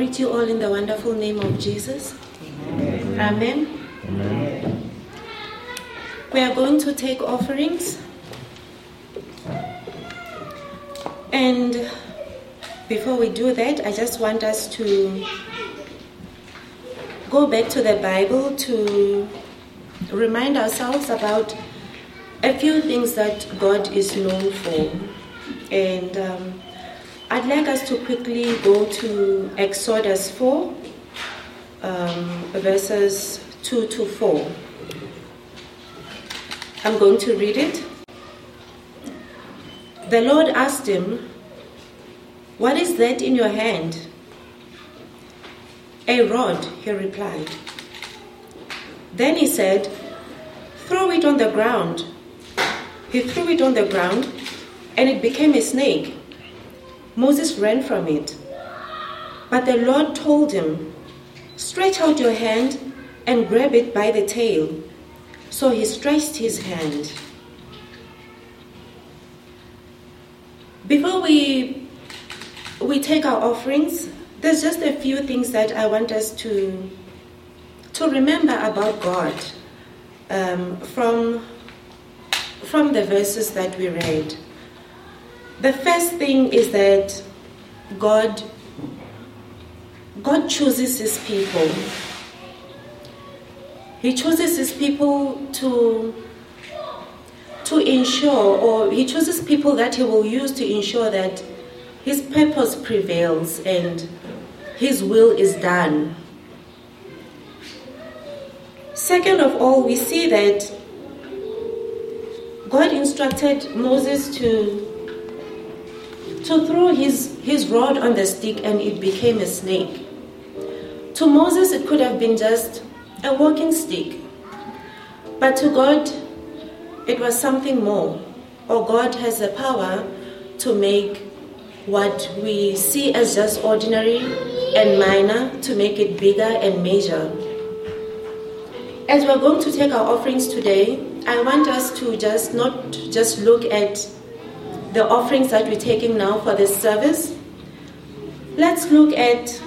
greet you all in the wonderful name of Jesus. Amen. Amen. We are going to take offerings. And before we do that, I just want us to go back to the Bible to remind ourselves about a few things that God is known for. And um, I'd like us to quickly go to Exodus 4, um, verses 2 to 4. I'm going to read it. The Lord asked him, What is that in your hand? A rod, he replied. Then he said, Throw it on the ground. He threw it on the ground, and it became a snake. Moses ran from it. But the Lord told him, Stretch out your hand and grab it by the tail. So he stretched his hand. Before we we take our offerings, there's just a few things that I want us to to remember about God um, from from the verses that we read. The first thing is that God God chooses his people. He chooses his people to to ensure or he chooses people that he will use to ensure that his purpose prevails and his will is done. Second of all, we see that God instructed Moses to to throw his, his rod on the stick and it became a snake. To Moses, it could have been just a walking stick. But to God, it was something more. Or God has the power to make what we see as just ordinary and minor, to make it bigger and major. As we're going to take our offerings today, I want us to just not just look at the offerings that we're taking now for this service, let's look at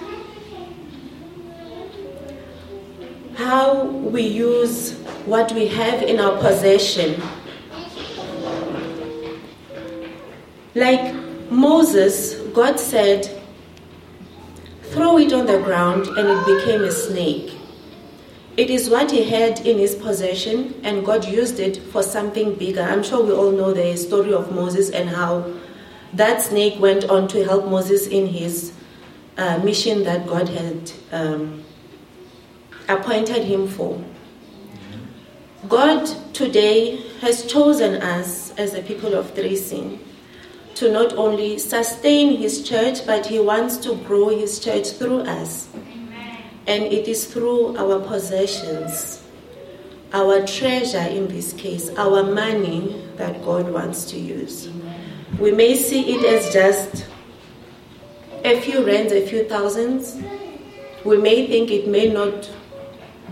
how we use what we have in our possession. Like Moses, God said, throw it on the ground, and it became a snake. It is what he had in his possession, and God used it for something bigger. I'm sure we all know the story of Moses and how that snake went on to help Moses in his uh, mission that God had um, appointed him for. God today has chosen us as a people of Thrasin to not only sustain his church, but he wants to grow his church through us. And it is through our possessions, our treasure in this case, our money that God wants to use. We may see it as just a few rands, a few thousands. We may think it may not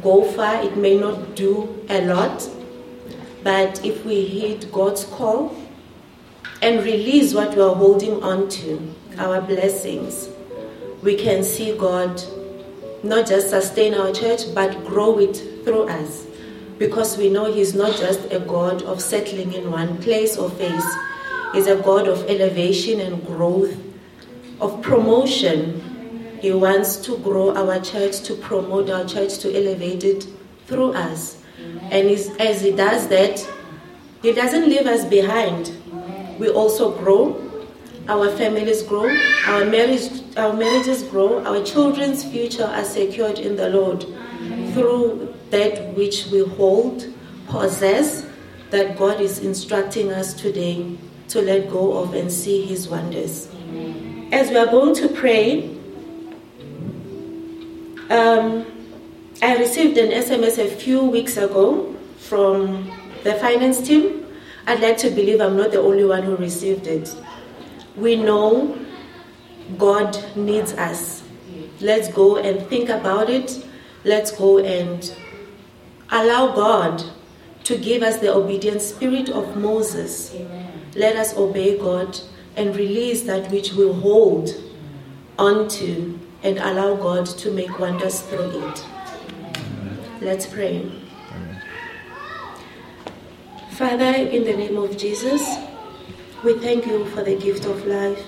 go far, it may not do a lot. But if we heed God's call and release what we are holding on to, our blessings, we can see God not just sustain our church, but grow it through us. Because we know He's not just a God of settling in one place or phase, He's a God of elevation and growth, of promotion. He wants to grow our church, to promote our church, to elevate it through us. And as He does that, He doesn't leave us behind. We also grow our families grow, our marriage, our marriages grow, our children's future are secured in the Lord through that which we hold, possess, that God is instructing us today to let go of and see His wonders. As we are going to pray, um, I received an SMS a few weeks ago from the finance team. I'd like to believe I'm not the only one who received it we know God needs us. Let's go and think about it. Let's go and allow God to give us the obedient spirit of Moses. Amen. Let us obey God and release that which we hold onto and allow God to make wonders through it. Let's pray. Father, in the name of Jesus, we thank you for the gift of life.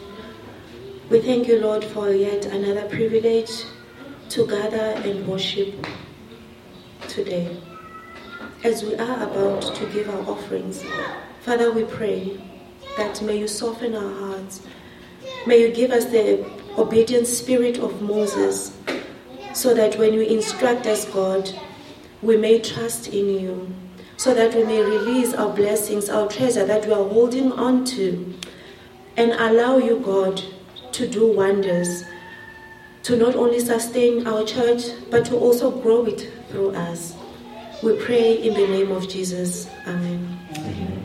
We thank you, Lord, for yet another privilege to gather and worship today. As we are about to give our offerings, Father, we pray that may you soften our hearts. May you give us the obedient spirit of Moses so that when you instruct us, God, we may trust in you, so that we may release our blessings, our treasure that we are holding on to, and allow you, God, to do wonders, to not only sustain our church, but to also grow it through us. We pray in the name of Jesus. Amen. Amen.